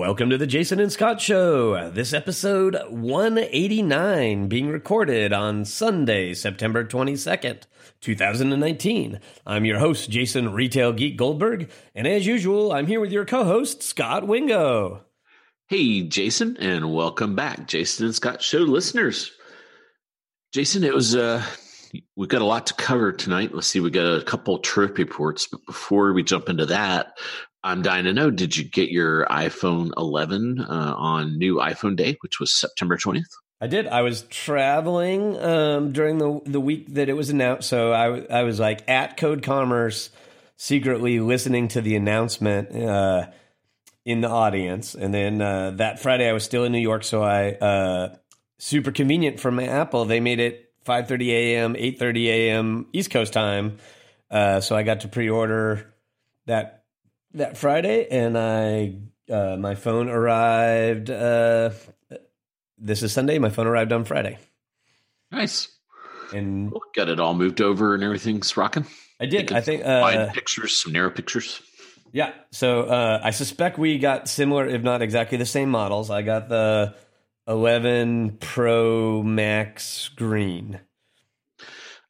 Welcome to the Jason and Scot Show. This episode 189 being recorded on Sunday, September 22nd, 2019. I'm your host, Jason Retailgeek Goldberg, and as usual, I'm here with your co-host, Scot Wingo. Hey, Jason, and welcome back, Jason and Scot Show listeners. Jason, it was uh we've got a lot to cover tonight. Let's see, we got a couple trip reports, but before we jump into that, I'm dying to know: Did you get your iPhone 11 uh, on new iPhone Day, which was September 20th? I did. I was traveling um, during the the week that it was announced, so I I was like at Code Commerce, secretly listening to the announcement uh, in the audience, and then uh, that Friday I was still in New York, so I uh, super convenient from my Apple. They made it 5:30 a.m., 8:30 a.m. East Coast time, uh, so I got to pre-order that that Friday, and I uh, my phone arrived. Uh, this is Sunday. My phone arrived on Friday. Nice. And cool. got it all moved over and everything's rocking. I did. I think uh, wide pictures, some narrow pictures. Yeah. So uh, I suspect we got similar, if not exactly the same models. I got the 11 Pro Max green.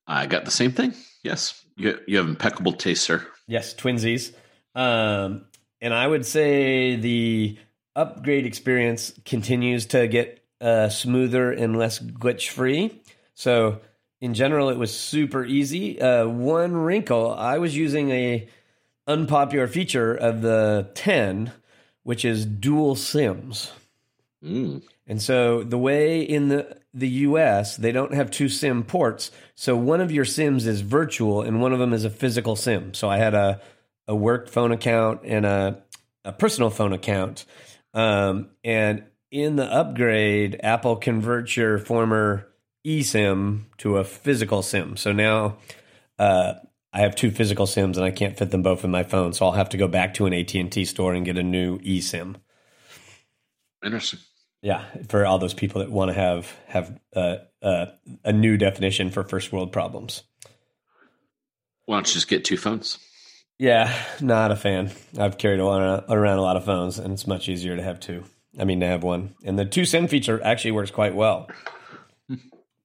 I got the same thing. Yes. You, you have impeccable taste, sir. Yes, twinsies. Um, and I would say the upgrade experience continues to get uh, smoother and less glitch free. So in general, it was super easy. Uh, one wrinkle: I was using a unpopular feature of the 10, which is dual SIMs. Mm. And so the way in the the US, they don't have two SIM ports. So one of your SIMs is virtual and one of them is a physical SIM. So I had a a work phone account and a, a personal phone account. Um, and in the upgrade, Apple converts your former eSIM to a physical SIM. So now uh, I have two physical SIMs and I can't fit them both in my phone. So I'll have to go back to an AT and T store and get a new eSIM. Interesting. Yeah, for all those people that want to have have uh, uh, a new definition for first world problems. Why don't you just get two phones? Yeah, not a fan. I've carried around a lot of phones, and it's much easier to have two. I mean, to have one. And the two SIM feature actually works quite well,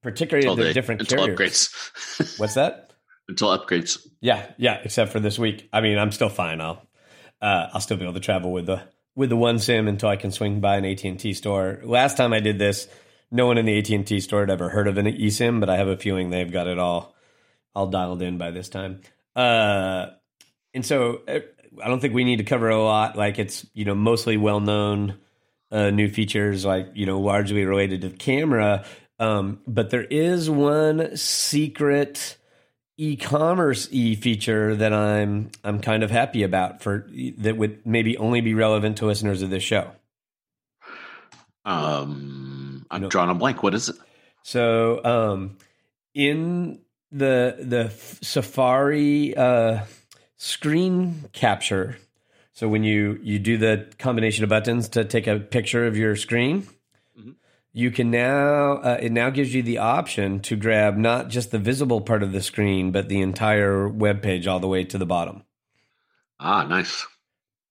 particularly the different until carriers. upgrades. What's that? until upgrades. Yeah, yeah. Except for this week. I mean, I'm still fine. I'll uh, I'll still be able to travel with the with the one SIM until I can swing by an AT and T store. Last time I did this, no one in the AT and T store had ever heard of an eSIM, but I have a feeling they've got it all all dialed in by this time. Uh, and so uh, I don't think we need to cover a lot. Like it's you know mostly well known uh, new features, like you know largely related to camera. Um, but there is one secret e-commerce e feature that I'm I'm kind of happy about for that would maybe only be relevant to listeners of this show. Um, I'm drawing a blank. What is it? So, um, in the the Safari uh, screen capture. So when you you do the combination of buttons to take a picture of your screen, mm-hmm. you can now uh, it now gives you the option to grab not just the visible part of the screen, but the entire web page all the way to the bottom. Ah, nice.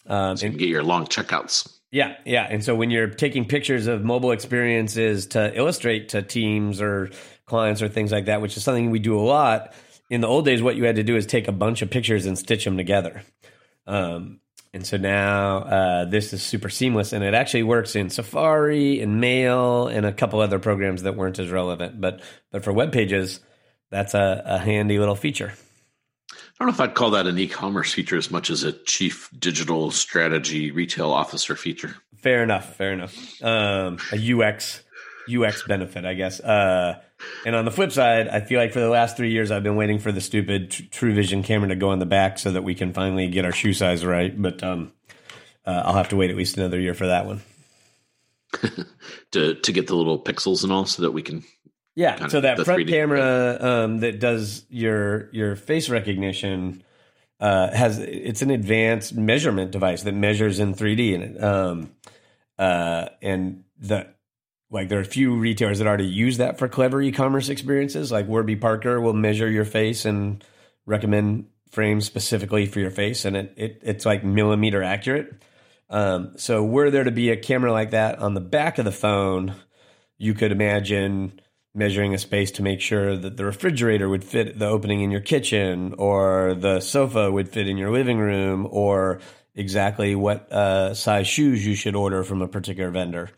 Um, so you can get your long checkouts. Yeah, yeah. And so when you're taking pictures of mobile experiences to illustrate to teams or clients or things like that, which is something we do a lot, in the old days, what you had to do is take a bunch of pictures and stitch them together. Um, and so now uh, this is super seamless, and it actually works in Safari and Mail and a couple other programs that weren't as relevant. But but for web pages, that's a, a handy little feature. I don't know if I'd call that an e-commerce feature as much as a chief digital strategy retail officer feature. Fair enough. Fair enough. Um, a UX UX benefit, I guess. Uh, and on the flip side, I feel like for the last three years, I've been waiting for the stupid True Vision camera to go on the back so that we can finally get our shoe size right. But um, uh, I'll have to wait at least another year for that one. to to get the little pixels and all, so that we can Yeah, so that front camera um, that does your your face recognition uh, has it's an advanced measurement device that measures in 3D in it. Um, uh, and the like there are a few retailers that already use that for clever e-commerce experiences. Like Warby Parker will measure your face and recommend frames specifically for your face, and it, it it's like millimeter accurate. Um, so were there to be a camera like that on the back of the phone, you could imagine measuring a space to make sure that the refrigerator would fit the opening in your kitchen or the sofa would fit in your living room or exactly what uh, size shoes you should order from a particular vendor.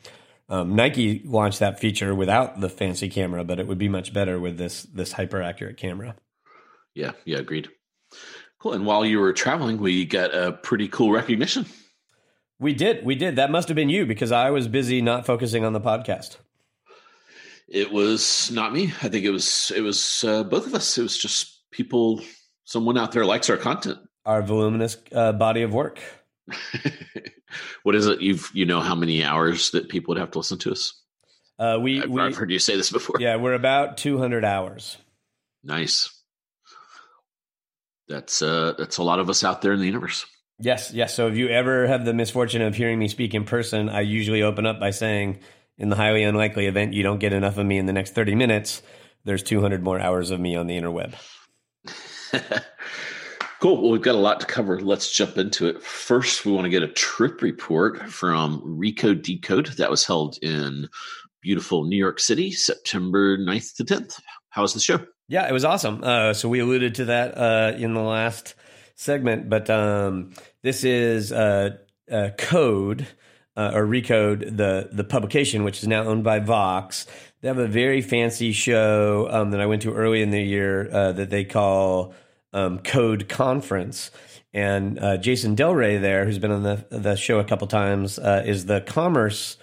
Um, Nike launched that feature without the fancy camera, but it would be much better with this this hyper accurate camera. Yeah, yeah, agreed. Cool. And while you were traveling, we got a pretty cool recognition. We did, we did. That must have been you because I was busy not focusing on the podcast. It was not me. I think it was it was uh, both of us. It was just people. Someone out there likes our content. Our voluminous uh, body of work. what is it? You've you know how many hours that people would have to listen to us? Uh, we, I've, we I've heard you say this before. Yeah, we're about two hundred hours. Nice. That's uh that's a lot of us out there in the universe. Yes, yes. So if you ever have the misfortune of hearing me speak in person, I usually open up by saying, in the highly unlikely event you don't get enough of me in the next 30 minutes, there's 200 more hours of me on the interweb. cool. Well, we've got a lot to cover. Let's jump into it. First, we want to get a trip report from Recode Decode that was held in beautiful New York City, September 9th to 10th. How was the show? Yeah, it was awesome. Uh, so we alluded to that uh, in the last segment, but um, this is uh, Code uh, or Recode, the the publication, which is now owned by Vox. They have a very fancy show um, that I went to early in the year uh, that they call um, Code Conference. And uh, Jason Del Rey there, who's been on the the show a couple times, is the commerce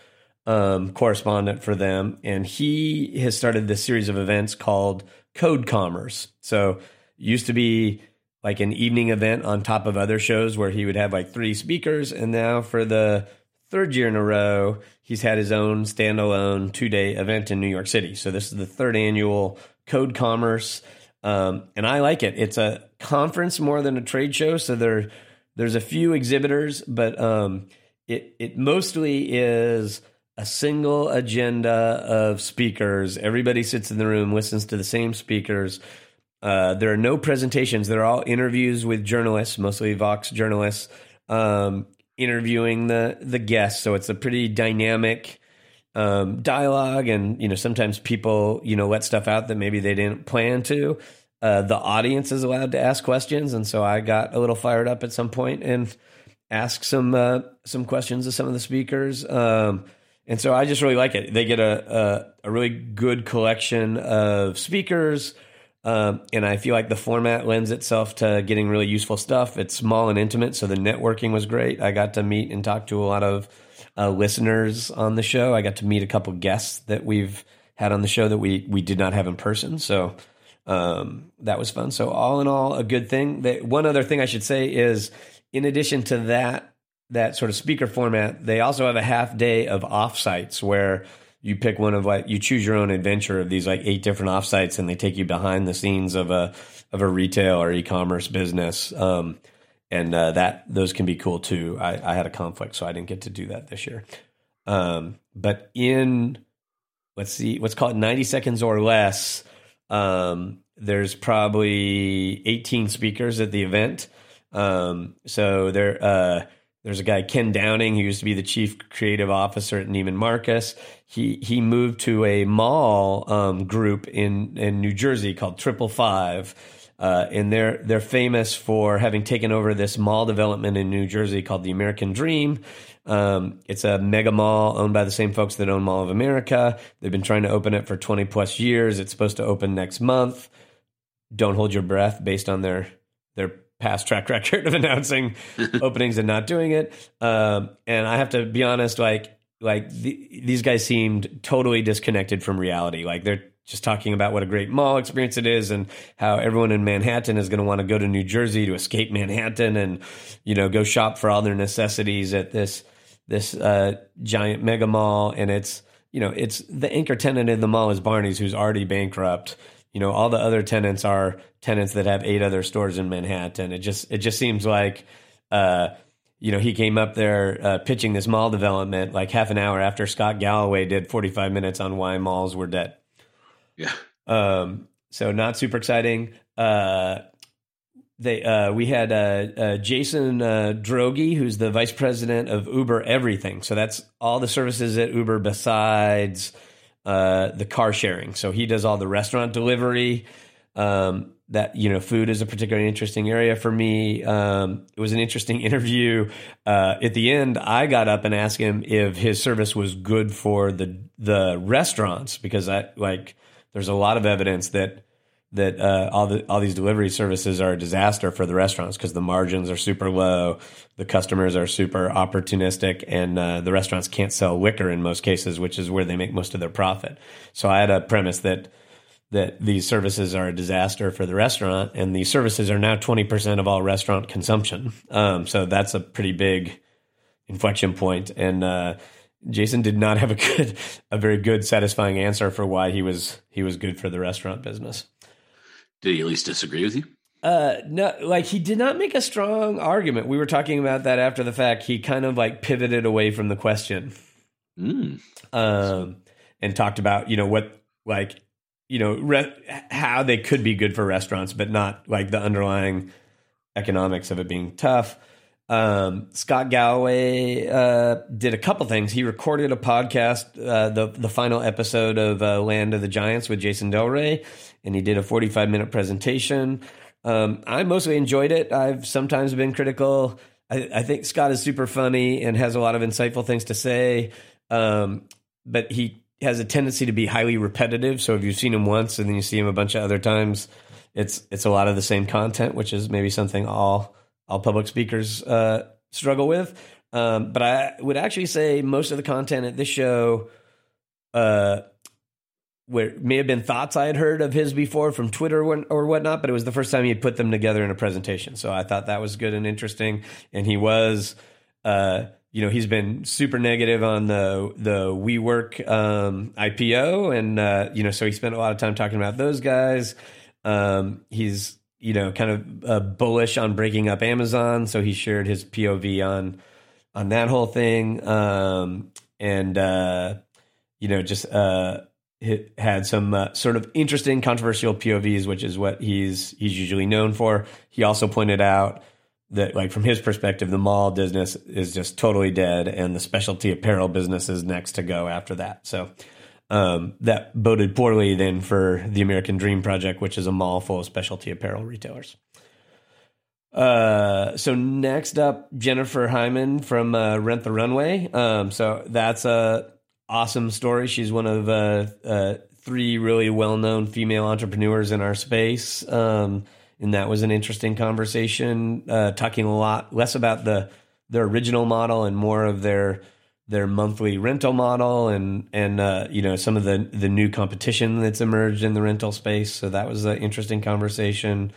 um, correspondent for them, and he has started this series of events called Code Commerce. So used to be like an evening event on top of other shows where he would have like three speakers, and now for the third year in a row, he's had his own standalone two day event in New York City. So this is the third annual Code Commerce. Um, and I like it. It's a conference more than a trade show. So there, there's a few exhibitors, but um, it it mostly is a single agenda of speakers. Everybody sits in the room, listens to the same speakers. Uh, there are no presentations. They're all interviews with journalists, mostly Vox journalists, um, interviewing the the guests. So it's a pretty dynamic um, dialogue, and you know sometimes people you know let stuff out that maybe they didn't plan to. Uh, the audience is allowed to ask questions, and so I got a little fired up at some point and asked some uh, some questions of some of the speakers. Um, and so I just really like it. They get a a, a really good collection of speakers, um, and I feel like the format lends itself to getting really useful stuff. It's small and intimate, so the networking was great. I got to meet and talk to a lot of uh, listeners on the show. I got to meet a couple guests that we've had on the show that we we did not have in person. So um, that was fun. So all in all, a good thing. That one other thing I should say is, in addition to that that sort of speaker format, they also have a half day of offsites where you pick one of like you choose your own adventure of these like eight different offsites, and they take you behind the scenes of a of a retail or e-commerce business. Um, and uh, that those can be cool too. I, I, had a conflict, so I didn't get to do that this year. Um, but in let's see, what's called ninety seconds or less. Um, there's probably 18 speakers at the event. Um, so there, uh, there's a guy Ken Downing who used to be the chief creative officer at Neiman Marcus. He he moved to a mall um, group in in New Jersey called Triple Five, uh, and they're they're famous for having taken over this mall development in New Jersey called the American Dream. Um, it's a mega mall owned by the same folks that own Mall of America. They've been trying to open it for 20 plus years. It's supposed to open next month. Don't hold your breath based on their their past track record of announcing openings and not doing it. Um, and I have to be honest, like like the, these guys seemed totally disconnected from reality. Like they're just talking about what a great mall experience it is and how everyone in Manhattan is going to want to go to New Jersey to escape Manhattan and you know go shop for all their necessities at this this uh, giant mega mall and it's you know, it's the anchor tenant in the mall is Barney's, who's already bankrupt. You know, all the other tenants are tenants that have eight other stores in Manhattan. It just it just seems like, uh, you know, he came up there uh, pitching this mall development like half an hour after Scott Galloway did 45 minutes on why malls were dead. Yeah. Um, so not super exciting. Uh, they uh, we had uh, uh, Jason uh, Droege, who's the vice president of Uber Everything. So that's all the services at Uber besides uh, the car sharing. So he does all the restaurant delivery. Um, that you know, food is a particularly interesting area for me. Um, it was an interesting interview. At the end, I got up and asked him if his service was good for the the restaurants because I like. There's a lot of evidence that that uh, all the all these delivery services are a disaster for the restaurants because the margins are super low, the customers are super opportunistic, and uh, the restaurants can't sell liquor in most cases, which is where they make most of their profit. So I had a premise that that these services are a disaster for the restaurant, and these services are now twenty percent of all restaurant consumption. Um, so that's a pretty big inflection point, and uh, Jason did not have a good, a very good, satisfying answer for why he was he was good for the restaurant business. Did he at least disagree with you? Uh, no, like he did not make a strong argument. We were talking about that after the fact. He kind of like pivoted away from the question, mm. um, and talked about you know what like you know re- how they could be good for restaurants, but not like the underlying economics of it being tough. Um, Scott Galloway uh, did a couple things. He recorded a podcast, uh, the the final episode of uh, Land of the Giants with Jason Del Rey, and he did a 45 minute presentation. Um, I mostly enjoyed it. I've sometimes been critical. I, I, think Scott is super funny and has a lot of insightful things to say, um, but he has a tendency to be highly repetitive. So if you've seen him once and then you see him a bunch of other times, it's it's a lot of the same content, which is maybe something all all public speakers uh, struggle with. Um, but I would actually say most of the content at this show uh, where may have been thoughts I had heard of his before from Twitter or whatnot, but it was the first time he had put them together in a presentation. So I thought that was good and interesting. And he was, uh, you know, he's been super negative on the the WeWork um, IPO, and uh, you know, so he spent a lot of time talking about those guys. Um, he's you know kind of uh, bullish on breaking up Amazon, so he shared his POV on on that whole thing, um, and uh, you know, just uh, had some uh, sort of interesting, controversial POVs, which is what he's he's usually known for. He also pointed out that, like from his perspective, the mall business is just totally dead, and the specialty apparel business is next to go after that. So um, that boded poorly then for the American Dream Project, which is a mall full of specialty apparel retailers. Uh, so next up, Jennifer Hyman from uh, Rent the Runway. Um, so that's a awesome story. She's one of uh, uh, three really well known female entrepreneurs in our space. Um, and that was an interesting conversation, uh, talking a lot less about the their original model and more of their their monthly rental model and and uh, you know some of the the new competition that's emerged in the rental space. So that was an interesting conversation.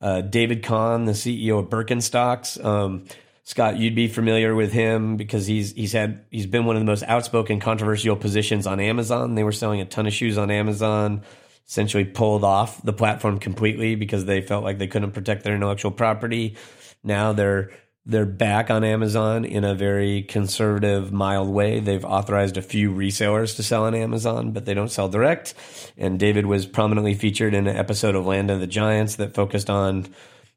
Uh, David Kahn, the CEO of Birkenstocks, um, Scot, you'd be familiar with him because he's he's had he's been one of the most outspoken, controversial positions on Amazon. They were selling a ton of shoes on Amazon, essentially pulled off the platform completely because they felt like they couldn't protect their intellectual property. Now they're they're back on Amazon in a very conservative, mild way. They've authorized a few resellers to sell on Amazon, but they don't sell direct. And David was prominently featured in an episode of Land of the Giants that focused on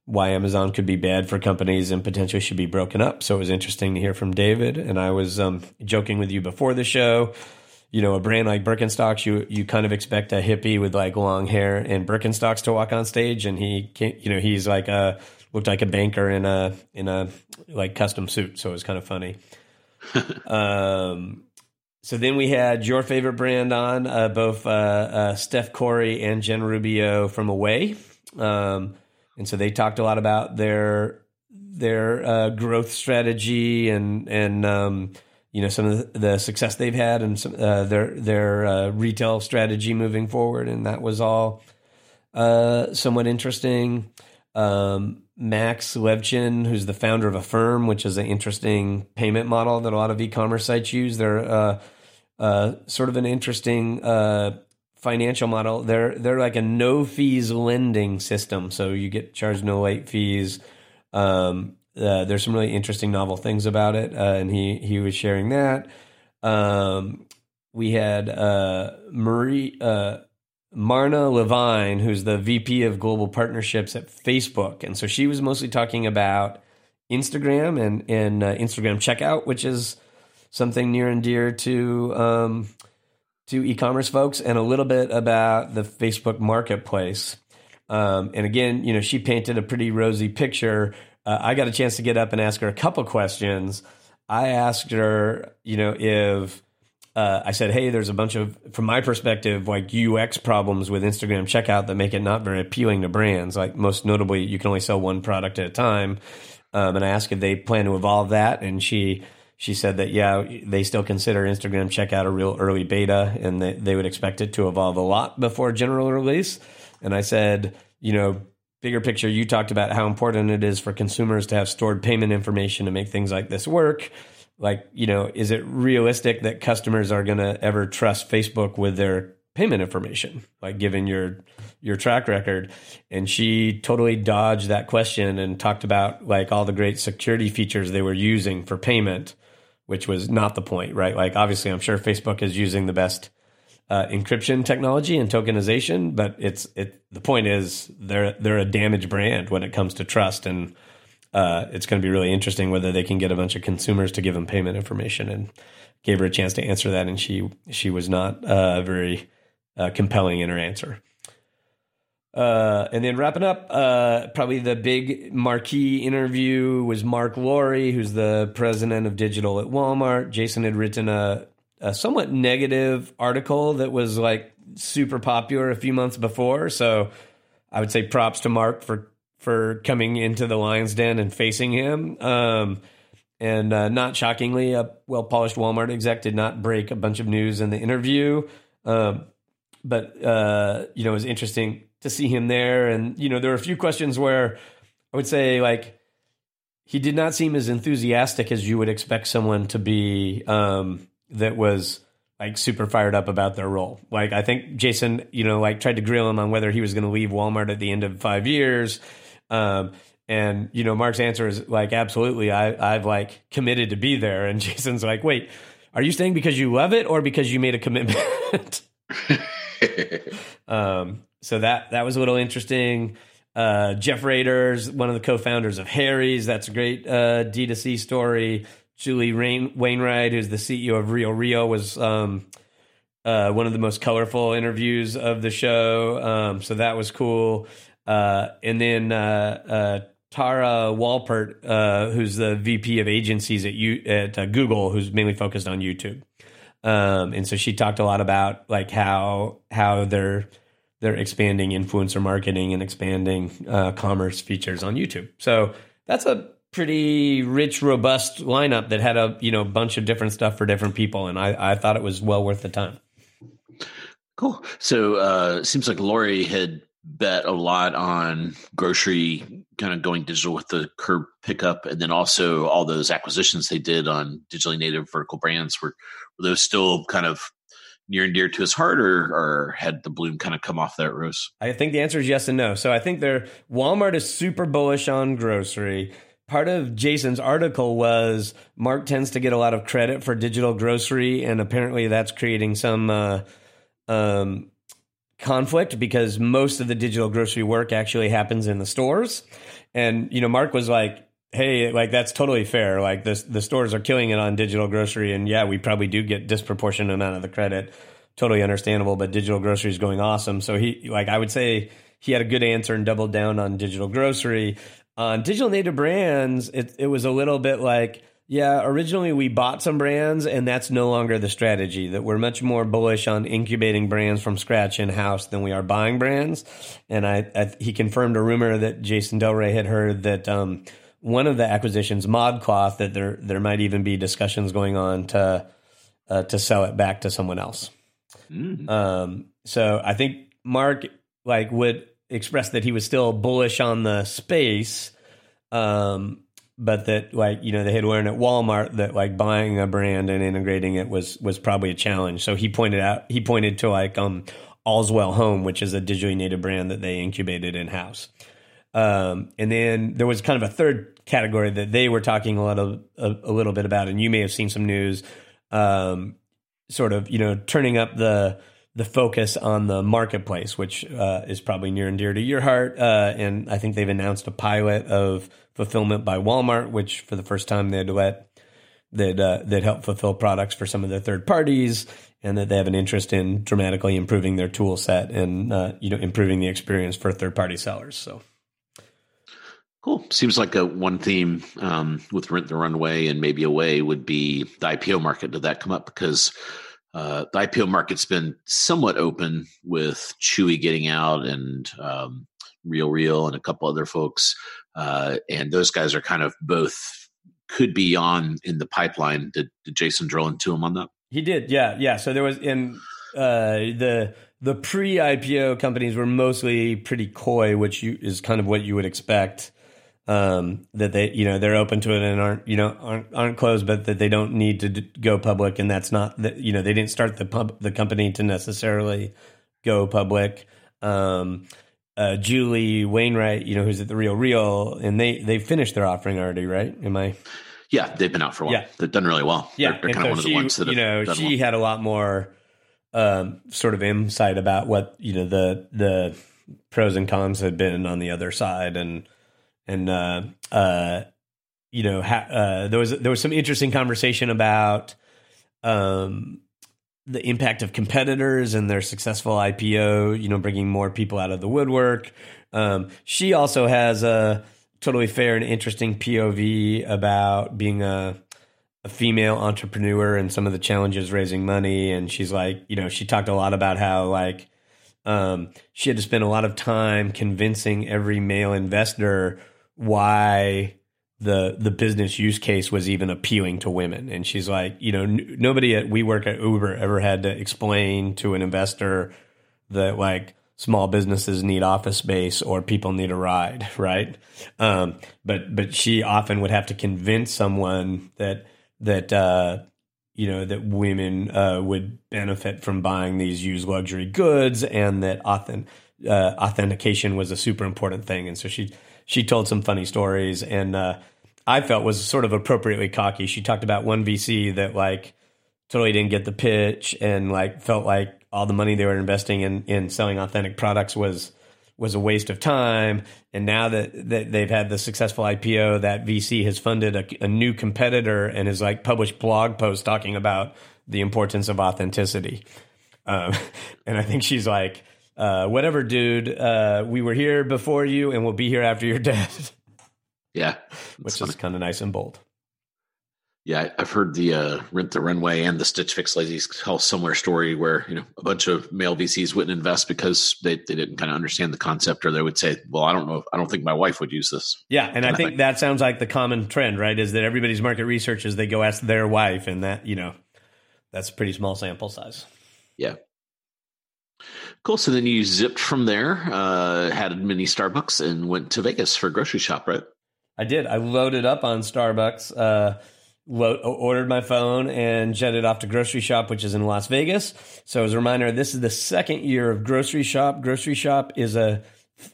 why Amazon could be bad for companies and potentially should be broken up. So it was interesting to hear from David. And I was um, joking with you before the show. You know, a brand like Birkenstocks, you you kind of expect a hippie with like long hair and Birkenstocks to walk on stage, and he can't. You know, he's like a looked like a banker in a in a like custom suit. So it was kind of funny. um, so then we had your favorite brand on, uh, both uh, uh, Steph Korey and Jen Rubio from Away. Um, and so they talked a lot about their their uh, growth strategy and and um, you know some of the, success they've had and some, uh, their their uh, retail strategy moving forward, and that was all uh, somewhat interesting. Um, Max Levchin, who's the founder of Affirm, which is an interesting payment model that a lot of e-commerce sites use. They're uh, uh, sort of an interesting uh, financial model. They're they're like a no fees lending system, so you get charged no late fees. Um, uh, there's some really interesting novel things about it, uh, and he he was sharing that. Um, we had uh, Marie Marne Levine, who's the VP of Global Partnerships at Facebook, and so she was mostly talking about Instagram and and uh, Instagram checkout, which is something near and dear to um, to e-commerce folks, and a little bit about the Facebook Marketplace. Um, and again, you know, she painted a pretty rosy picture. Uh, I got a chance to get up and ask her a couple questions. I asked her, you know, if uh, I said, hey, there's a bunch of, from my perspective, like UX problems with Instagram checkout that make it not very appealing to brands. Like most notably, you can only sell one product at a time. Um, and I asked if they plan to evolve that, and she she said that yeah, they still consider Instagram checkout a real early beta, and they, they would expect it to evolve a lot before general release. And I said, you know, bigger picture, you talked about how important it is for consumers to have stored payment information to make things like this work like you know is it realistic that customers are going to ever trust facebook with their payment information like given your your track record? And she totally dodged that question and talked about like all the great security features they were using for payment which was not the point right? Like obviously i'm sure facebook is using the best uh, encryption technology and tokenization but it's it the point is they're they're a damaged brand when it comes to trust and uh, it's going to be really interesting whether they can get a bunch of consumers to give them payment information. And gave her a chance to answer that, and she she was not uh, very uh, compelling in her answer. Uh, and then wrapping up, uh, probably the big marquee interview was Mark Lore, who's the president of digital at Walmart. Jason had written a, a somewhat negative article that was like super popular a few months before. So I would say props to Mark for for coming into the lion's den and facing him. Um, and uh, not shockingly, a well polished Walmart exec did not break a bunch of news in the interview. Um, but, uh, you know, it was interesting to see him there. And, you know, there were a few questions where I would say, like, he did not seem as enthusiastic as you would expect someone to be um, that was like super fired up about their role. Like, I think Jason, you know, like tried to grill him on whether he was going to leave Walmart at the end of five years um, and you know, Marc's answer is like, absolutely, I, I've like committed to be there. And Jason's like, wait, are you staying because you love it or because you made a commitment? um, so that that was a little interesting. Uh, Jeff Raider's one of the co-founders of Harry's. That's a great uh, D2C story. Julie Rain- Wainwright, who's the CEO of Real Real, was um, uh, one of the most colorful interviews of the show. Um, so that was cool. Uh, and then uh, uh, Tara Walpert, uh, who's the VP of agencies at, U- at uh, Google, who's mainly focused on YouTube. Um, and so she talked a lot about like how how they're they're expanding influencer marketing and expanding commerce features on YouTube. So that's a pretty rich, robust lineup that had a you know bunch of different stuff for different people, and I, I thought it was well worth the time. Cool. So uh, seems like Lore had bet a lot on grocery kind of going digital with the curb pickup and then also all those acquisitions they did on digitally native vertical brands were, were those still kind of near and dear to his heart or, or had the bloom kind of come off that rose? I think the answer is yes and no. So i think they're walmart is super bullish on grocery. Part of jason's article was Mark tends to get a lot of credit for digital grocery and apparently that's creating some uh, um, conflict because most of the digital grocery work actually happens in the stores. And, you know, Mark was like, hey, like that's totally fair. Like the, the stores are killing it on digital grocery. And yeah, we probably do get disproportionate amount of the credit. Totally understandable, but digital grocery is going awesome. So he, like, I would say he had a good answer and doubled down on digital grocery. On digital native brands, it, it was a little bit like, yeah, originally we bought some brands, and that's no longer the strategy. That we're much more bullish on incubating brands from scratch in house than we are buying brands. And I, I, he confirmed a rumor that Jason Del Rey had heard that um, one of the acquisitions, ModCloth, that there there might even be discussions going on to uh, to sell it back to someone else. Mm. Um, so I think Mark like would express that he was still bullish on the space. Um, but that like you know they had learned at Walmart that like buying a brand and integrating it was was probably a challenge. So he pointed out he pointed to like um Allswell Home, which is a digitally native brand that they incubated in house. Um, and then there was kind of a third category that they were talking a little a, a little bit about, and you may have seen some news, um, sort of you know turning up the the focus on the marketplace, which uh, is probably near and dear to your heart. Uh, and I think they've announced a pilot of fulfillment by Walmart, which for the first time they'd let that uh, that help fulfill products for some of their third parties, and that they have an interest in dramatically improving their tool set and uh, you know improving the experience for third party sellers. So. Cool. Seems like a one theme um, with Rent the Runway and maybe Away would be the IPO market. Did that come up? Because uh, the IPO market's been somewhat open with Chewy getting out and um, Real Real and a couple other folks, uh, and those guys are kind of both could be on in the pipeline. Did, did Jason drill into him on that? He did. Yeah, yeah. So there was in uh, the the pre IPO companies were mostly pretty coy, which you, is kind of what you would expect um, that they you know they're open to it and aren't you know aren't aren't closed, but that they don't need to d- go public, and that's not that you know they didn't start the pub the company to necessarily go public. Um, uh, Julie Wainwright, you know, who's at the Real Real, and they they finished their offering already, right? Am I? Yeah, they've been out for a while. Yeah. They've done really well. Yeah, they're, they're kind so of one of the ones that you know she well. had a lot more um, sort of insight about what you know the the pros and cons had been on the other side, and and uh, uh, you know ha- uh, there was there was some interesting conversation about um, the impact of competitors and their successful IPO. You know, bringing more people out of the woodwork. Um, she also has a totally fair and interesting POV about being a a female entrepreneur and some of the challenges raising money and she's like you know she talked a lot about how like um, she had to spend a lot of time convincing every male investor why the the business use case was even appealing to women. And she's like, you know, n- nobody at WeWork at Uber ever had to explain to an investor that like small businesses need office space or people need a ride, right? Um, but but she often would have to convince someone that that uh, you know that women uh, would benefit from buying these used luxury goods and that authentic, uh, authentication was a super important thing. And so she she told some funny stories and uh, I felt was sort of appropriately cocky. She talked about one VC that like totally didn't get the pitch and like felt like all the money they were investing in in selling authentic products was was a waste of time. And now that, that they've had the successful IPO, that VC has funded a, a new competitor and has like published blog posts talking about the importance of authenticity. Um, and I think she's like, uh, whatever, dude. Uh, we were here before you, and we'll be here after you're dead. Yeah, which funny. is kind of nice and bold. Yeah, I've heard the uh, Rent the Runway and the Stitch Fix ladies tell a similar story where you know a bunch of male VCs wouldn't invest because they, they didn't kind of understand the concept, or they would say, "Well, I don't know, if, I don't think my wife would use this." Yeah, and I think that sounds like the common trend, right? Is that everybody's market research is they go ask their wife, and that you know that's a pretty small sample size. Yeah, Cool. So then you zipped from there, uh, had a mini Starbucks, and went to Vegas for a grocery shop, right? I did. I loaded up on Starbucks, uh, lo- ordered my phone, and jetted off to Grocery Shop, which is in Las Vegas. So, as a reminder, this is the second year of Grocery Shop. Grocery Shop is a,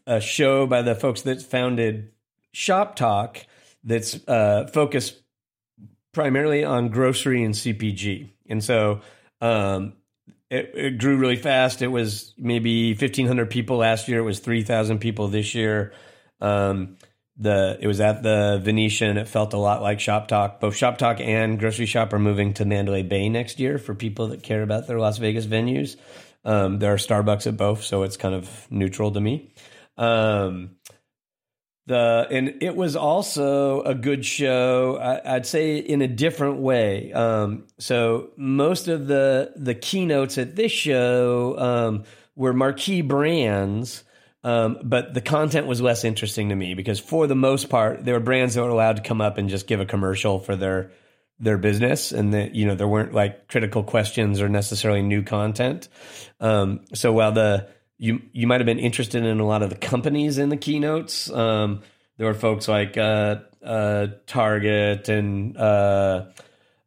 a show by the folks that founded Shop Talk that's uh, focused primarily on grocery and CPG. And so, um, it, it, grew really fast. It was maybe 1,500 people last year. It was 3,000 people this year. Um, the it was at the Venetian. It felt a lot like Shop Talk. Both Shop Talk and Grocery Shop are moving to Mandalay Bay next year for people that care about their Las Vegas venues. Um, there are Starbucks at both, so it's kind of neutral to me. Um, the and it was also a good show. I, would say in a different way. Um, so most of the the keynotes at this show um, were marquee brands. Um, but the content was less interesting to me because for the most part, there were brands that were allowed to come up and just give a commercial for their their business, and that you know there weren't like critical questions or necessarily new content. Um, so while the you you might have been interested in a lot of the companies in the keynotes. Um, there were folks like uh, uh, Target and uh,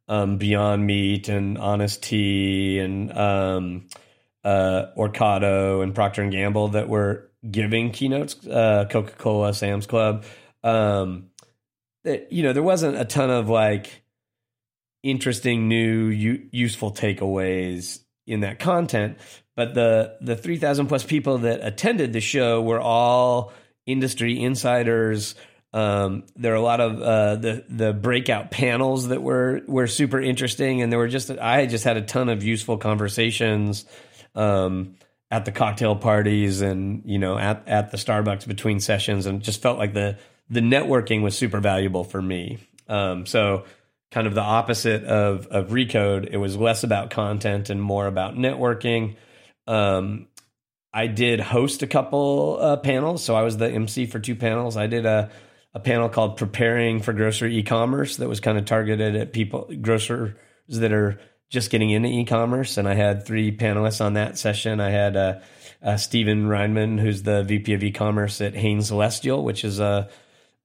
um, Beyond Meat and Honest Tea and um, uh, Ocado and Procter and Gamble that were giving keynotes. Uh, Coca Cola, Sam's Club. Um, that you know, there wasn't a ton of like interesting, new, u- useful takeaways in that content. But the the three thousand plus people that attended the show were all industry insiders. Um, there are a lot of uh, the the breakout panels that were were super interesting, and there were just I just had a ton of useful conversations um, at the cocktail parties and you know at at the Starbucks between sessions, and just felt like the the networking was super valuable for me. Um, so kind of the opposite of of Recode, it was less about content and more about networking. Um, I did host a couple uh, panels, so I was the MC for two panels. I did a a panel called "Preparing for Grocery E-commerce" that was kind of targeted at people grocers that are just getting into e-commerce, and I had three panelists on that session. I had uh, uh, Stephen Reinman, who's the VP of e-commerce at Hain Celestial, which is a,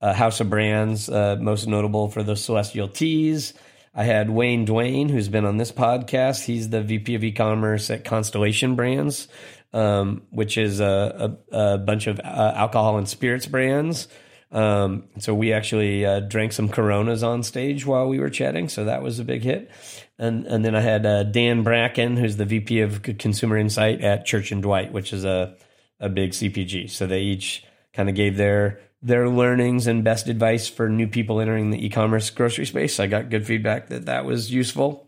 a house of brands uh, most notable for the Celestial teas. I had Wayne Dwayne, who's been on this podcast. He's the VP of e-commerce at Constellation Brands, um, which is a, a, a bunch of uh, alcohol and spirits brands. Um, so we actually uh, drank some Coronas on stage while we were chatting, so that was a big hit. And and then I had uh, Dan Bracken, who's the VP of Consumer Insight at Church and Dwight, which is a a big CPG. So they each kind of gave their their learnings and best advice for new people entering the e-commerce grocery space. I got good feedback that that was useful.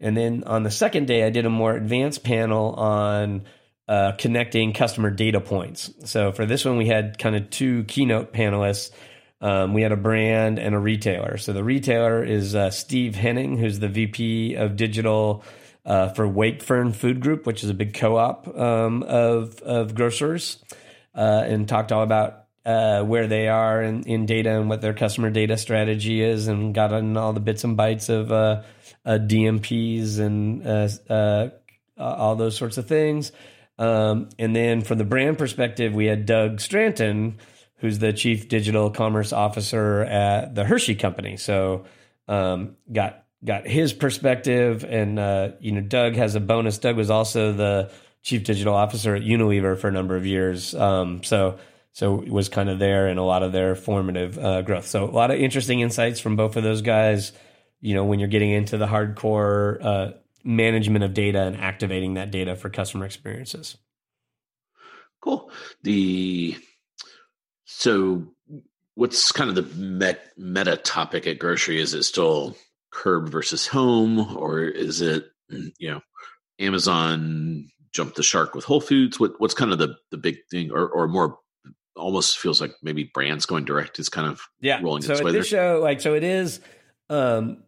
And then on the second day, I did a more advanced panel on uh, connecting customer data points. So for this one, we had kind of two keynote panelists. Um, we had a brand and a retailer. So the retailer is uh, Steve Henning, who's the VP of digital uh, for Wakefern Food Group, which is a big co-op um, of of grocers, uh, and talked all about uh, where they are in, in, data and what their customer data strategy is, and got on all the bits and bytes of uh, DMPs and all those sorts of things. Um, and then from the brand perspective, we had Doug Straton, who's the chief digital commerce officer at the Hershey Company. So um, got got his perspective, and uh, you know, Doug has a bonus. Doug was also the chief digital officer at Unilever for a number of years. Um, so so was kind of there in a lot of their formative uh, growth. So a lot of interesting insights from both of those guys. You know, when you're getting into the hardcore uh, management of data and activating that data for customer experiences. Cool. The so what's kind of the met, meta topic at grocery? Is it still curb versus home, or is it you know Amazon jumped the shark with Whole Foods? What what's kind of the the big thing, or or more almost feels like maybe brands going direct is kind of yeah rolling so its way this show like so it is um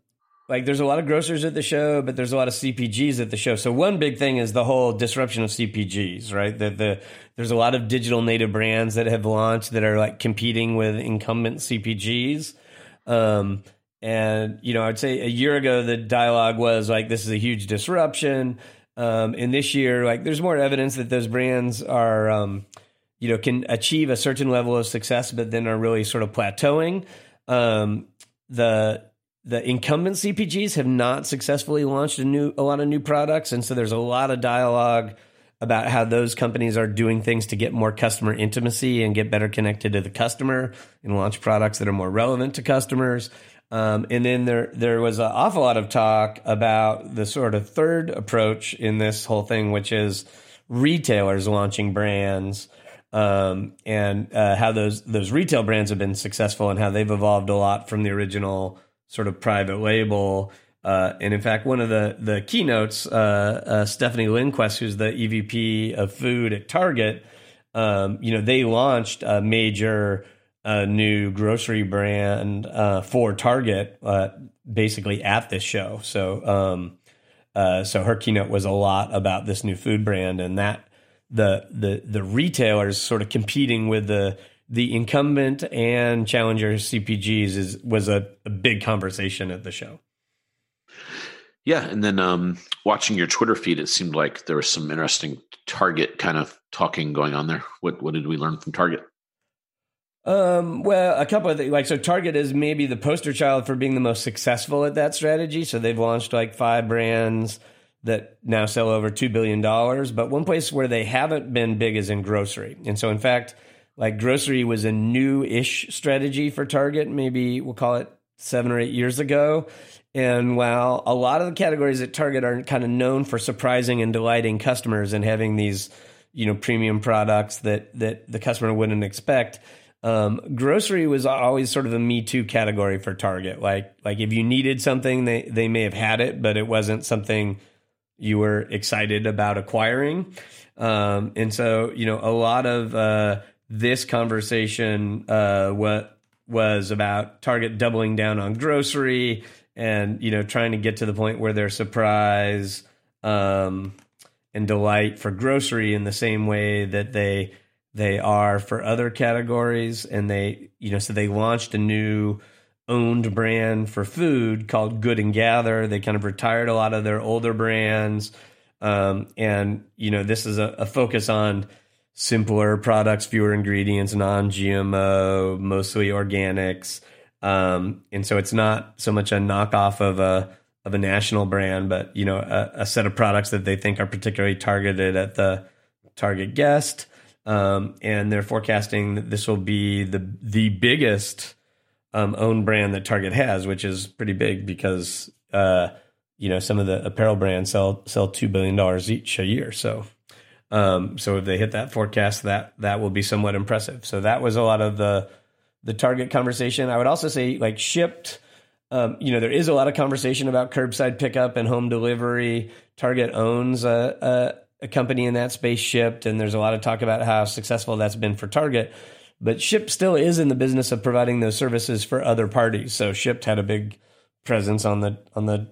like there's a lot of grocers at the show, but there's a lot of CPGs at the show. So one big thing is the whole disruption of CPGs, right? That the there's a lot of digital native brands that have launched that are like competing with incumbent CPGs. Um, and you know, I'd say a year ago the dialogue was like this is a huge disruption. Um, and this year, like there's more evidence that those brands are, um, you know, can achieve a certain level of success, but then are really sort of plateauing. Um, the the incumbent CPGs have not successfully launched a new a lot of new products, and so there's a lot of dialogue about how those companies are doing things to get more customer intimacy and get better connected to the customer and launch products that are more relevant to customers. Um, and then there there was an awful lot of talk about the sort of third approach in this whole thing, which is retailers launching brands. Um, and uh, how those those retail brands have been successful and how they've evolved a lot from the original sort of private label. Uh, and in fact, one of the the keynotes, uh, uh, Stephanie Lundquist, who's the EVP of food at Target, um, you know, they launched a major uh, new grocery brand uh, for Target, uh, basically at this show. So, um, so her keynote was a lot about this new food brand and that the the the retailers sort of competing with the the incumbent and challenger CPGs is was a, a big conversation at the show. Yeah, and then um, watching your Twitter feed, it seemed like there was some interesting Target kind of talking going on there. What what did we learn from Target? Um, well, a couple of things. Like, so Target is maybe the poster child for being the most successful at that strategy. So they've launched like five brands that now sell over $2 billion. But one place where they haven't been big is in grocery. And so, in fact, like grocery was a new ish strategy for Target, maybe we'll call it seven or eight years ago. And while a lot of the categories at Target are kind of known for surprising and delighting customers and having these, you know, premium products that that the customer wouldn't expect, um, grocery was always sort of a me too category for Target. Like like if you needed something, they they may have had it, but it wasn't something you were excited about acquiring. Um, and so you know a lot of uh, this conversation uh, what was about Target doubling down on grocery and you know trying to get to the point where they're surprise um, and delight for grocery in the same way that they they are for other categories. And they you know so they launched a new owned brand for food called good and gather. They kind of retired a lot of their older brands. Um, and you know this is a, a, focus on simpler products fewer ingredients non-gmo mostly organics um, and so it's not so much a knockoff of a of a national brand but you know a, a set of products that they think are particularly targeted at the target guest um, and they're forecasting that this will be the the biggest um, own brand that Target has, which is pretty big because uh, you know some of the apparel brands sell sell two billion dollars each a year. So um, so if they hit that forecast, that that will be somewhat impressive. So that was a lot of the the Target conversation. I would also say like Shipt. Um, you know, there is a lot of conversation about curbside pickup and home delivery. Target owns a, a company in that space Shipt, and there's a lot of talk about how successful that's been for Target. But Shipt still is in the business of providing those services for other parties. So Shipt had a big presence on the on the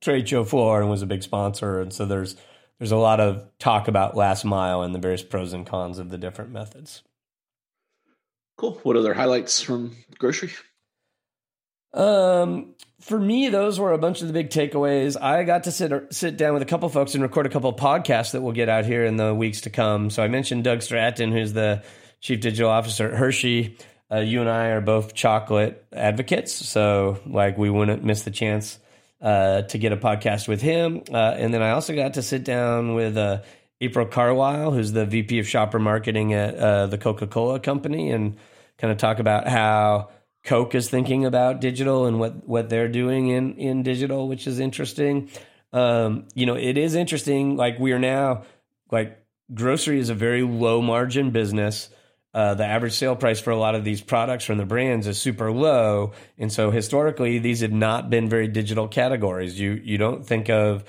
trade show floor and was a big sponsor. And so there's there's a lot of talk about last mile and the various pros and cons of the different methods. Cool. What other highlights from grocery? Um, for me, those were a bunch of the big takeaways. I got to sit sit down with a couple folks and record a couple podcasts that we'll get out here in the weeks to come. So I mentioned Doug Straton, who's the chief digital officer at Hershey. Uh, you and I are both chocolate advocates, so like we wouldn't miss the chance uh, to get a podcast with him. Uh, and then I also got to sit down with uh, April Carlisle, who's the VP of Shopper Marketing at uh, the Coca Cola Company, and kind of talk about how Coke is thinking about digital and what what they're doing in in digital, which is interesting. Um, you know, it is interesting. Like we are now like grocery is a very low margin business. Uh, the average sale price for a lot of these products from the brands is super low, and so historically these have not been very digital categories. You you don't think of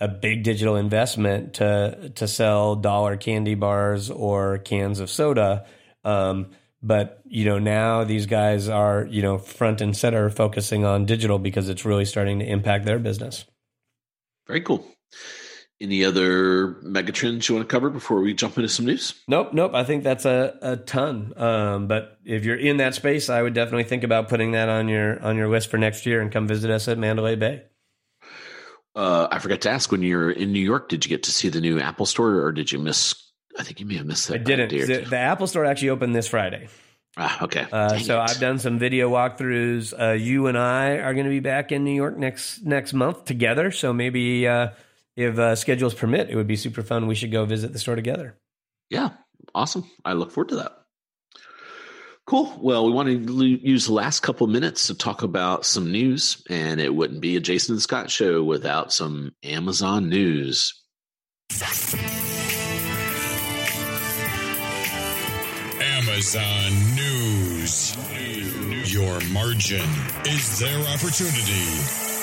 a big digital investment to to sell dollar candy bars or cans of soda. Um, but you know now these guys are you know front and center focusing on digital because it's really starting to impact their business very cool any other megatrends you want to cover before we jump into some news nope nope i think that's a, a ton um, but if you're in that space i would definitely think about putting that on your on your list for next year and come visit us at mandalay bay uh, i forgot to ask when you're in new york did you get to see the new apple store or did you miss I think you may have missed that. I didn't. The, the, Apple Store actually opened this Friday. Ah, okay. Uh, so it. I've done some video walkthroughs. Uh, you and I are going to be back in New York next next month together. So maybe uh, if uh, schedules permit, it would be super fun. We should go visit the store together. Yeah, awesome. I look forward to that. Cool. Well, we want to use the last couple minutes to talk about some news, and it wouldn't be a Jason and Scot show without some Amazon news. Amazon News. Your margin is their opportunity.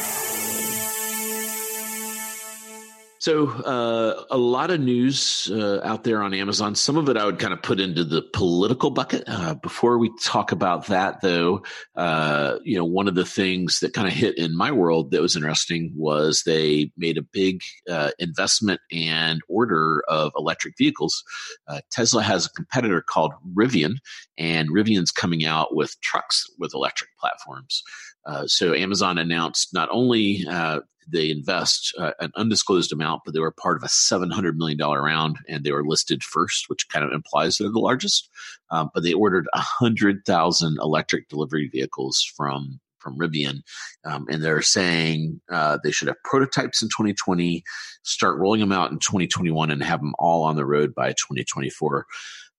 So, uh, a lot of news uh, out there on Amazon. Some of it I would kind of put into the political bucket. Uh, before we talk about that, though, uh, you know, one of the things that kind of hit in my world that was interesting was they made a big uh, investment and order of electric vehicles. Uh, Tesla has a competitor called Rivian, and Rivian's coming out with trucks with electric platforms. Uh, so Amazon announced not only uh, they invest uh, an undisclosed amount, but they were part of a $700 million round and they were listed first, which kind of implies they're the largest. Um, but they ordered 100,000 electric delivery vehicles from from Rivian, um, and they're saying uh, they should have prototypes in 2020, start rolling them out in 2021, and have them all on the road by 2024.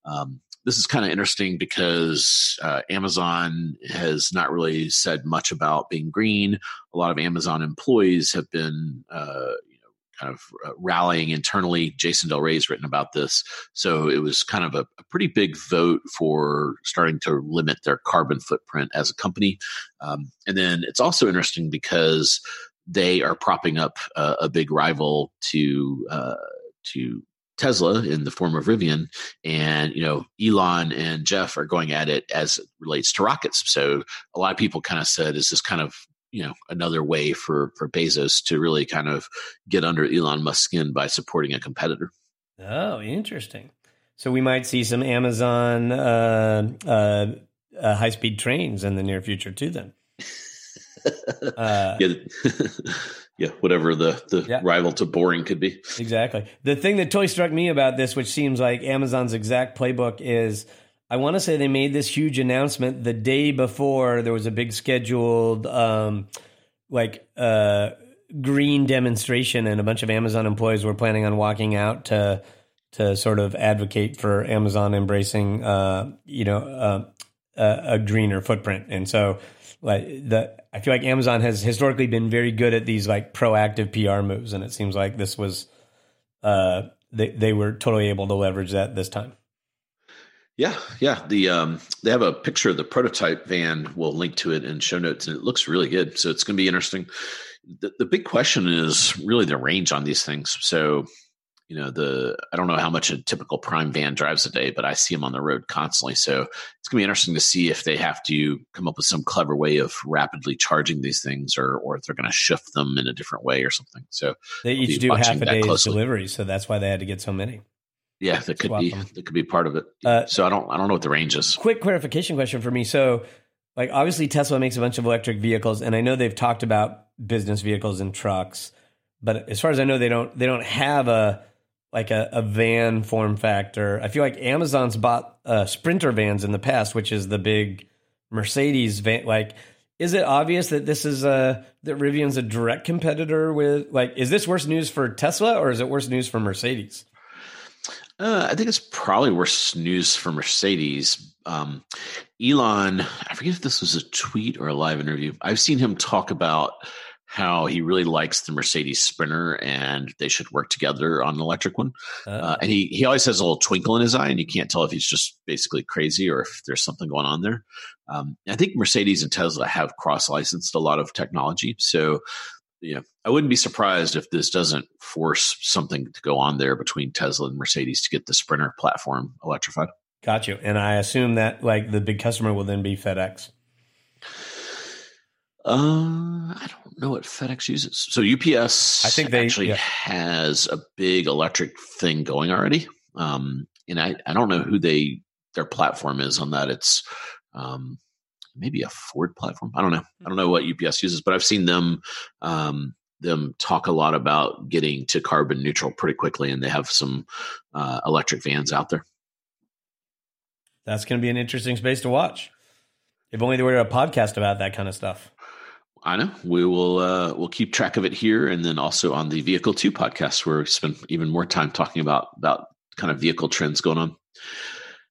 Um, this is kind of interesting because uh, Amazon has not really said much about being green. A lot of Amazon employees have been, uh, you know, kind of uh, rallying internally. Jason Del Rey has written about this, so it was kind of a, a, pretty big vote for starting to limit their carbon footprint as a company. Um, and then it's also interesting because they are propping up a big rival to uh, to Tesla in the form of Rivian, and you know Elon and Jeff are going at it as it relates to rockets. So a lot of people kind of said, "Is this kind of you know another way for for Bezos to really kind of get under Elon Musk's skin by supporting a competitor?" Oh, interesting. So we might see some Amazon uh, uh, uh, high speed trains in the near future too. Then. yeah yeah, whatever the the yeah. rival to boring could be. Exactly. The thing that totally struck me about this, which seems like Amazon's exact playbook, is I want to say they made this huge announcement the day before there was a big scheduled um, like uh, green demonstration, and a bunch of Amazon employees were planning on walking out to to sort of advocate for Amazon embracing, uh, you know, uh, a, a greener footprint, and so like the I feel like Amazon has historically been very good at these like proactive PR moves, and it seems like this was uh, they they were totally able to leverage that this time. Yeah, yeah. The um, they have a picture of the prototype van. We'll link to it in show notes, and it looks really good. So it's going to be interesting. The, the big question is really the range on these things. So you know the i don't know how much a typical prime van drives a day but i see them on the road constantly. So it's going to be interesting to see if they have to come up with some clever way of rapidly charging these things or or if they're going to shift them in a different way or something. So they each do half a day's closely. delivery so that's why they had to get so many. Yeah that could be that could be part of it. Uh, so i don't i don't know what the range is. quick clarification question for me. So like obviously tesla makes a bunch of electric vehicles and i know they've talked about business vehicles and trucks but as far as i know they don't they don't have a like a, a van form factor. I feel like Amazon's bought uh, Sprinter vans in the past, which is the big Mercedes van. Like, is it obvious that this is a that Rivian's a direct competitor with? Like, is this worse news for Tesla or is it worse news for Mercedes? Uh, I think it's probably worse news for Mercedes. Um, Elon, I forget if this was a tweet or a live interview. I've seen him talk about how he really likes the Mercedes Sprinter and they should work together on an electric one. Uh, uh, and he, he always has a little twinkle in his eye, and you can't tell if he's just basically crazy or if there's something going on there. Um, I think Mercedes and Tesla have cross licensed a lot of technology. So, you know, I wouldn't be surprised if this doesn't force something to go on there between Tesla and Mercedes to get the Sprinter platform electrified. Got you. And I assume that like the big customer will then be FedEx. Uh, I don't know what FedEx uses. So UPS, I think they actually yeah. has a big electric thing going already. Um, and I, I don't know who they their platform is on that. It's um, maybe a Ford platform. I don't know. I don't know what UPS uses, but I've seen them um, them talk a lot about getting to carbon neutral pretty quickly, and they have some uh, electric vans out there. That's going to be an interesting space to watch. If only there were a podcast about that kind of stuff. I know we will. Uh, we'll keep track of it here, and then also on the Vehicle Two podcast, where we spend even more time talking about about kind of vehicle trends going on.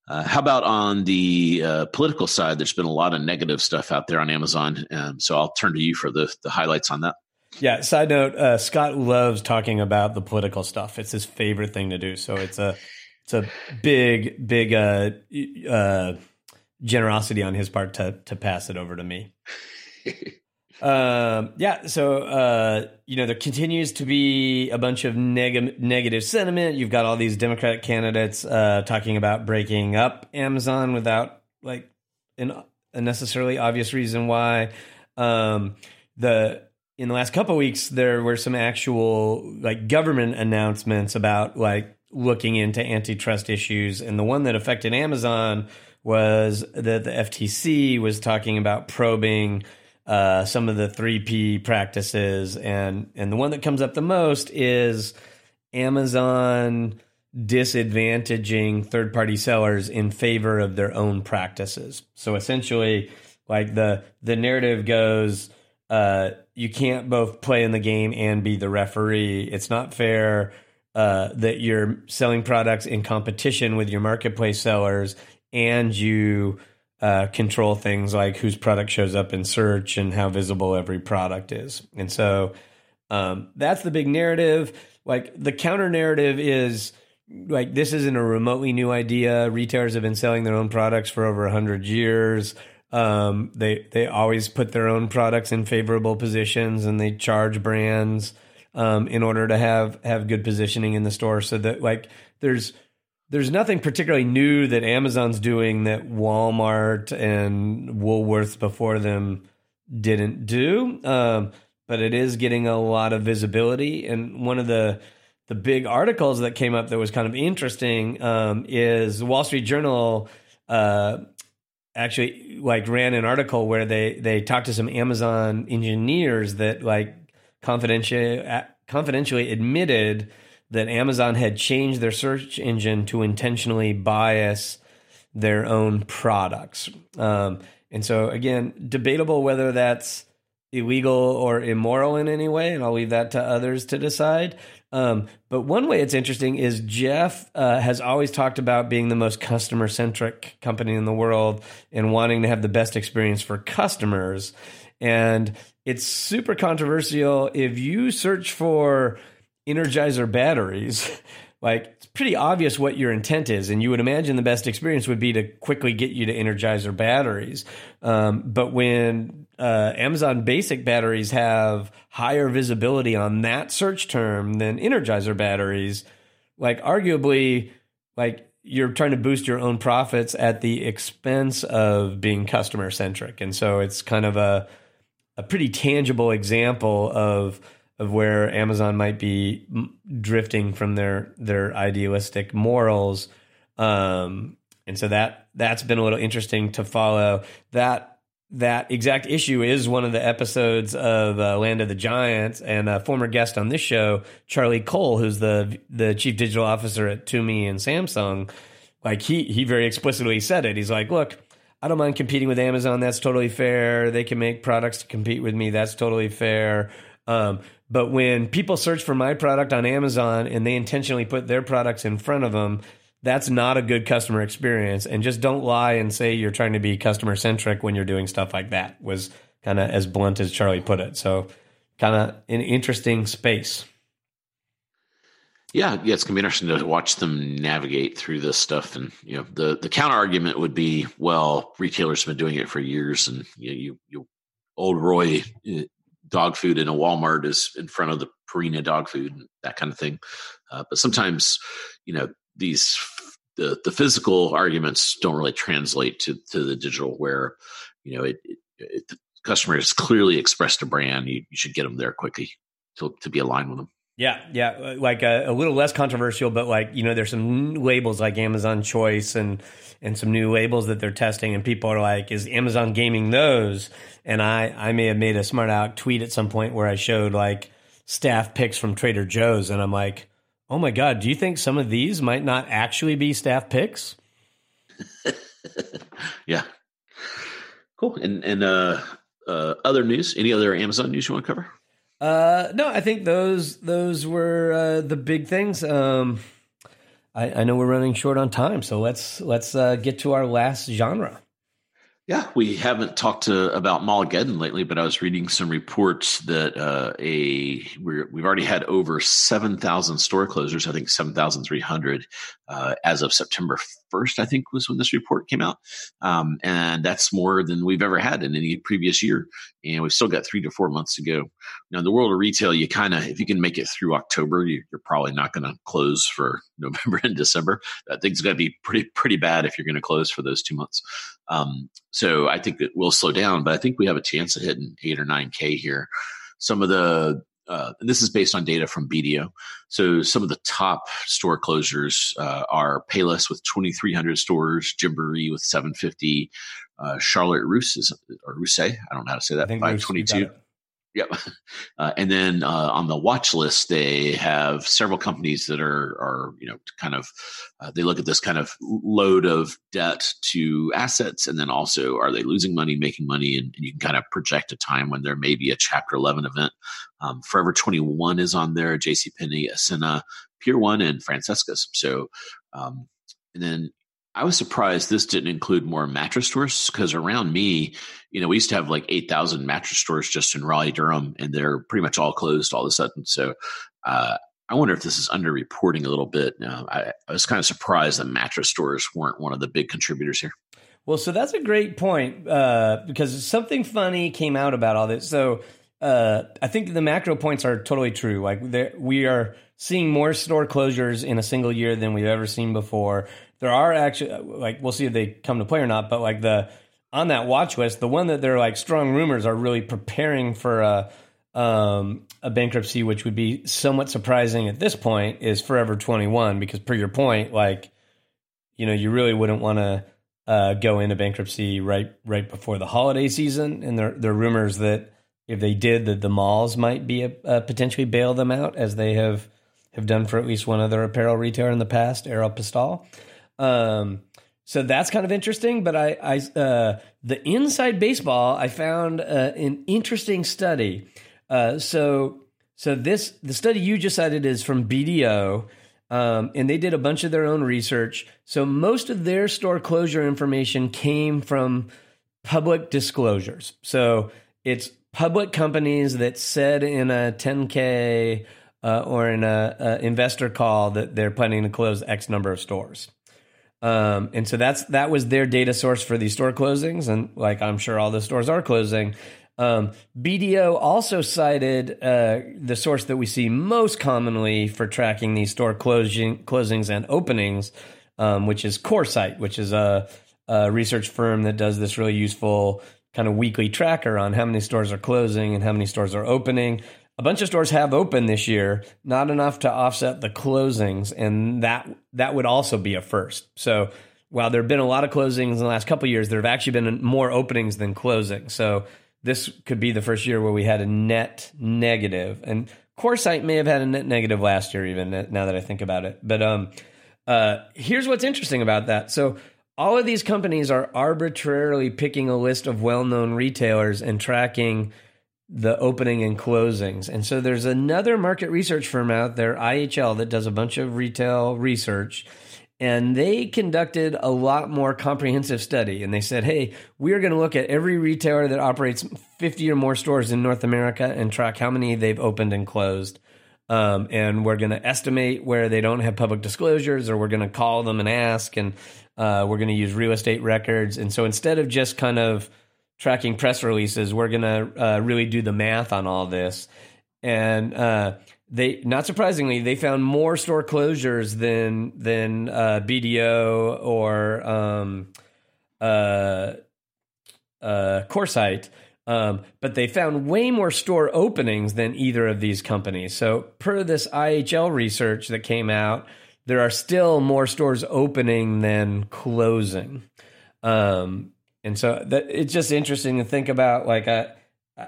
Uh, how about on the uh, political side? There's been a lot of negative stuff out there on Amazon, um, so I'll turn to you for the the highlights on that. Yeah. Side note: uh, Scot loves talking about the political stuff. It's his favorite thing to do. So it's a it's a big big uh, uh, generosity on his part to to pass it over to me. Um, yeah, so uh, you know there continues to be a bunch of neg- negative sentiment. You've got all these Democratic candidates uh, talking about breaking up Amazon without like an, a necessarily obvious reason why. Um, the in the last couple weeks there were some actual like government announcements about like looking into antitrust issues, and the one that affected Amazon was that the FTC was talking about probing uh, some of the 3P practices. And, and the one that comes up the most is Amazon disadvantaging third party sellers in favor of their own practices. So essentially, like the the narrative goes, uh, you can't both play in the game and be the referee. It's not fair uh, that you're selling products in competition with your marketplace sellers and you uh, control things like whose product shows up in search and how visible every product is. And so um, that's the big narrative. Like the counter narrative is like this isn't a remotely new idea. Retailers have been selling their own products for over hundred years. Um, they they always put their own products in favorable positions and they charge brands um, in order to have have good positioning in the store. So that like there's there's nothing particularly new that Amazon's doing that Walmart and Woolworths before them didn't do. Um, but it is getting a lot of visibility. And one of the the big articles that came up that was kind of interesting um, is the Wall Street Journal uh, actually like ran an article where they they talked to some Amazon engineers that like confidentially confidentially admitted that Amazon had changed their search engine to intentionally bias their own products. Um, and so again, debatable whether that's illegal or immoral in any way, and I'll leave that to others to decide. Um, but one way it's interesting is Jeff uh, has always talked about being the most customer centric company in the world and wanting to have the best experience for customers. And it's super controversial if you search for Energizer batteries. like it's pretty obvious what your intent is, and you would imagine the best experience would be to quickly get you to Energizer batteries. Um, but when uh, Amazon Basic batteries have higher visibility on that search term than Energizer batteries, like arguably, like you're trying to boost your own profits at the expense of being customer centric, and so it's kind of a a pretty tangible example of of where Amazon might be drifting from their their idealistic morals, um, and so that that's been a little interesting to follow. That that exact issue is one of the episodes of uh, Land of the Giants, and a former guest on this show, Charlie Cole, who's the the chief digital officer at Tumi and Samsung, like he he very explicitly said it. He's like, look. I don't mind competing with Amazon. That's totally fair. They can make products to compete with me. That's totally fair. Um, but when people search for my product on Amazon and they intentionally put their products in front of them, that's not a good customer experience. And just don't lie and say you're trying to be customer centric when you're doing stuff like that, was kind of as blunt as Charlie put it. So, kind of an interesting space. Yeah, yeah, it's gonna be interesting to watch them navigate through this stuff. And you know, the the counter argument would be, well, retailers have been doing it for years, and you know, you, you Ol' Roy eh, dog food in a Walmart is in front of the Purina dog food and that kind of thing. Uh, but sometimes, you know, these the the physical arguments don't really translate to to the digital where you know it, it, it the customer has clearly expressed a brand you, you should get them there quickly to, to be aligned with them yeah, yeah, uh, like a, a, little less controversial, but like you know, there's some labels like Amazon Choice and and some new labels that they're testing, and people are like, "Is Amazon gaming those?" And I I may have made a smart aleck tweet at some point where I showed like staff picks from Trader Joe's, and I'm like, "Oh my god, do you think some of these might not actually be staff picks?" yeah, cool. And and uh, uh, other news? Any other Amazon news you want to cover? Uh, no, I think those those were uh, the big things. Um, I, I, know we're running short on time, so let's let's uh, get to our last genre. Yeah, we haven't talked to, about Mallageddon lately, but I was reading some reports that uh, a we have already had over seven thousand store closures. I think seven thousand three hundred uh, as of September first. I think was when this report came out, um, and that's more than we've ever had in any previous year. And we've still got three to four months to go. Now, in the world of retail, you kind of if you can make it through October, you, are probably not going to close for November and December. Think it's going to be pretty pretty bad if you're going to close for those two months. Um, so I think it will slow down, but I think we have a chance of hitting eight or nine K here. Some of the uh, this is based on data from BDO. So some of the top store closures uh, are Payless with 2,300 stores, Gymboree with 750, uh, Charlotte Russe, or Russe, I don't know how to say that, 522. Yep. Uh, and then uh, on the watch list, they have several companies that are, are you know, kind of, uh, they look at this kind of load of debt to assets. And then also, are they losing money, making money? And, and you can kind of project a time when there may be a Chapter 11 event. Um, Forever 21 is on there, J C JCPenney, Ascena, Pier 1, and Francesca's. So, um, and then I was surprised this didn't include more mattress stores because around me, you know, we used to have like 8,000 mattress stores just in Raleigh, Durham, and they're pretty much all closed all of a sudden. So uh, I wonder if this is underreporting a little bit. Uh, I, I was kind of surprised that mattress stores weren't one of the big contributors here. Well, so that's a great point uh, because something funny came out about all this. So uh, I think the macro points are totally true. Like we are seeing more store closures in a single year than we've ever seen before. There are actually like we'll see if they come to play or not, but like the on that watch list, the one that they're like strong rumors are really preparing for a um, a bankruptcy, which would be somewhat surprising at this point, is Forever Twenty One because per your point, like you know, you really wouldn't want to uh, go into bankruptcy right right before the holiday season, and there there are rumors that if they did, that the malls might be a, uh, potentially bail them out as they have have done for at least one other apparel retailer in the past, Aeropostale. Um, so that's kind of interesting. But I, I uh, the inside baseball, I found uh, an interesting study. Uh, so, so this the study you just cited is from BDO, um, and they did a bunch of their own research. So most of their store closure information came from public disclosures. So it's public companies that said in a 10K uh, or in a, a, investor call that they're planning to close X number of stores. Um, and so that's that was their data source for these store closings, and like I'm sure all the stores are closing. Um, BDO also cited uh, the source that we see most commonly for tracking these store closing, closings and openings, um, which is Coresight, which is a, a, research firm that does this really useful kind of weekly tracker on how many stores are closing and how many stores are opening a bunch of stores have opened this year, not enough to offset the closings, and that that would also be a first. So while there have been a lot of closings in the last couple years, there have actually been more openings than closings. So this could be the first year where we had a net negative. and Coresight may have had a net negative last year, even now that I think about it. But um, uh, here's what's interesting about that. So all of these companies are arbitrarily picking a list of well-known retailers and tracking the opening and closings. And so there's another market research firm out there, IHL, that does a bunch of retail research. And they conducted a lot more comprehensive study. And they said, hey, we're going to look at every retailer that operates 50 or more stores in North America and track how many they've opened and closed. Um, and we're going to estimate where they don't have public disclosures, or we're going to call them and ask, and uh, we're going to use real estate records. And so instead of just kind of tracking press releases, we're to uh, really do the math on all this. And uh, they, not surprisingly, they found more store closures than than uh, BDO or um, uh, uh, Coresight. Um, but they found way more store openings than either of these companies. So, per this IHL research that came out, there are still more stores opening than closing. Um, and so that it's just interesting to think about. Like I,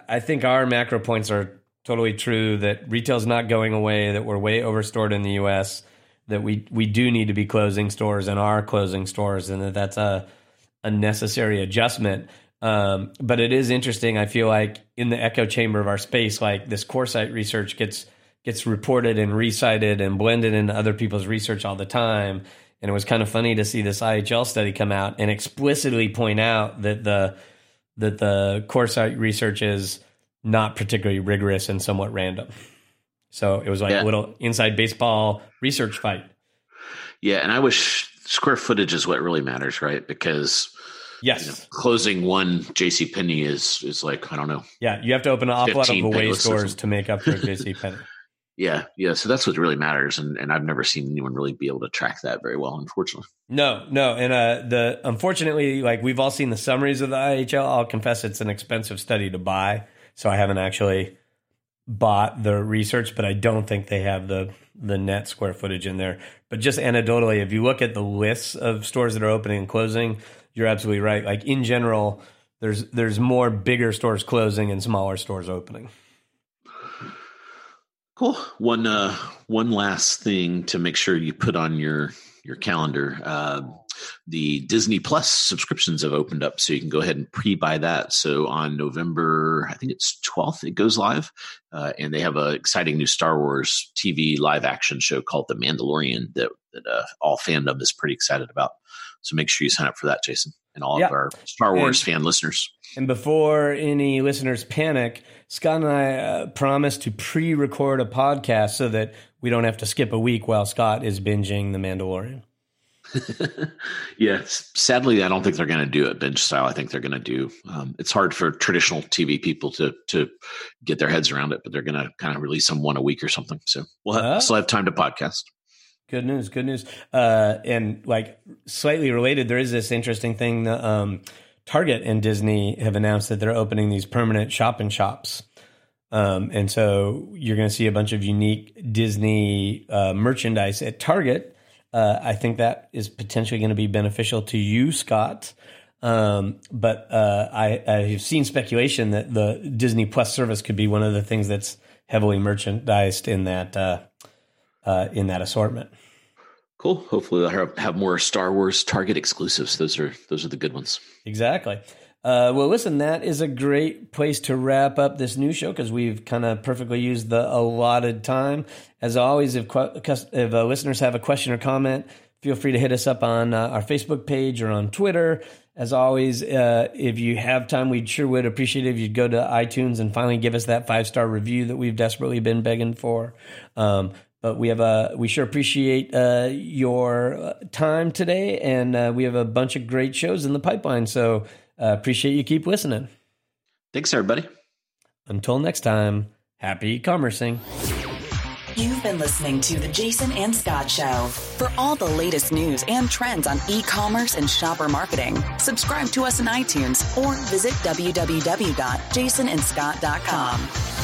I think our macro points are totally true. That retail's not going away. That we're way overstored in the U.S. That we we do need to be closing stores and are closing stores, and that that's a a necessary adjustment. Um, but it is interesting. I feel like in the echo chamber of our space, like this Coresight research gets gets reported and recited and blended into other people's research all the time. And it was kind of funny to see this IHL study come out and explicitly point out that the that the Coresight research is not particularly rigorous and somewhat random. So it was like yeah. a little inside baseball research fight. Yeah, and I wish square footage is what really matters, right? Because yes, you know, closing one JC Penney is is like I don't know. Yeah, you have to open an awful lot of away stores to make up for JC Penney. Yeah, yeah. So that's what really matters, and and I've never seen anyone really be able to track that very well, unfortunately. No, no, and uh, the unfortunately, like we've all seen the summaries of the IHL. I'll confess it's an expensive study to buy, so I haven't actually bought the research, but I don't think they have the the net square footage in there. But just anecdotally, if you look at the lists of stores that are opening and closing, you're absolutely right. Like in general, there's there's more bigger stores closing and smaller stores opening. Cool. One uh, one last thing to make sure you put on your your calendar. Uh, the Disney Plus subscriptions have opened up, so you can go ahead and pre-buy that. So on November, I think it's twelfth, it goes live, uh, and they have an exciting new Star Wars TV live action show called The Mandalorian that that uh, all fandom is pretty excited about. So make sure you sign up for that, Jason, and all of our Star Wars and, fan listeners. And before any listeners panic, Scot and I uh, promised to pre-record a podcast so that we don't have to skip a week while Scot is binging The Mandalorian. yeah, sadly, I don't think they're going to do it binge style. I think they're going to do. Um, it's hard for traditional TV people to to get their heads around it, but they're going to kind of release them one a week or something. So we'll have, uh, still have time to podcast. Good news. Good news. Uh, and like slightly related, there is this interesting thing. that um, Target and Disney have announced that they're opening these permanent shop and shops. Um, and so you're going to see a bunch of unique Disney uh, merchandise at Target. Uh, I think that is potentially going to be beneficial to you, Scot. Um, but uh, I, I've seen speculation that the Disney Plus service could be one of the things that's heavily merchandised in that uh, in that assortment. Cool. Hopefully, they'll have, have more Star Wars Target exclusives. Those are those are the good ones. Exactly. Uh, well, listen, that is a great place to wrap up this new show because we've kind of perfectly used the allotted time. As always, if if uh, listeners have a question or comment, feel free to hit us up on uh, our Facebook page or on Twitter. As always, uh, if you have time, we sure would appreciate it if you'd go to iTunes and finally give us that five star review that we've desperately been begging for. Um, but we have a we sure appreciate uh, your uh, time today, and uh, we have a bunch of great shows in the pipeline. So uh, appreciate you keep listening. Thanks, everybody. Until next time, happy e commercing. You've been listening to the Jason and Scot Show. For all the latest news and trends on e-commerce and shopper marketing, subscribe to us on iTunes or visit www.jasonandscot.com.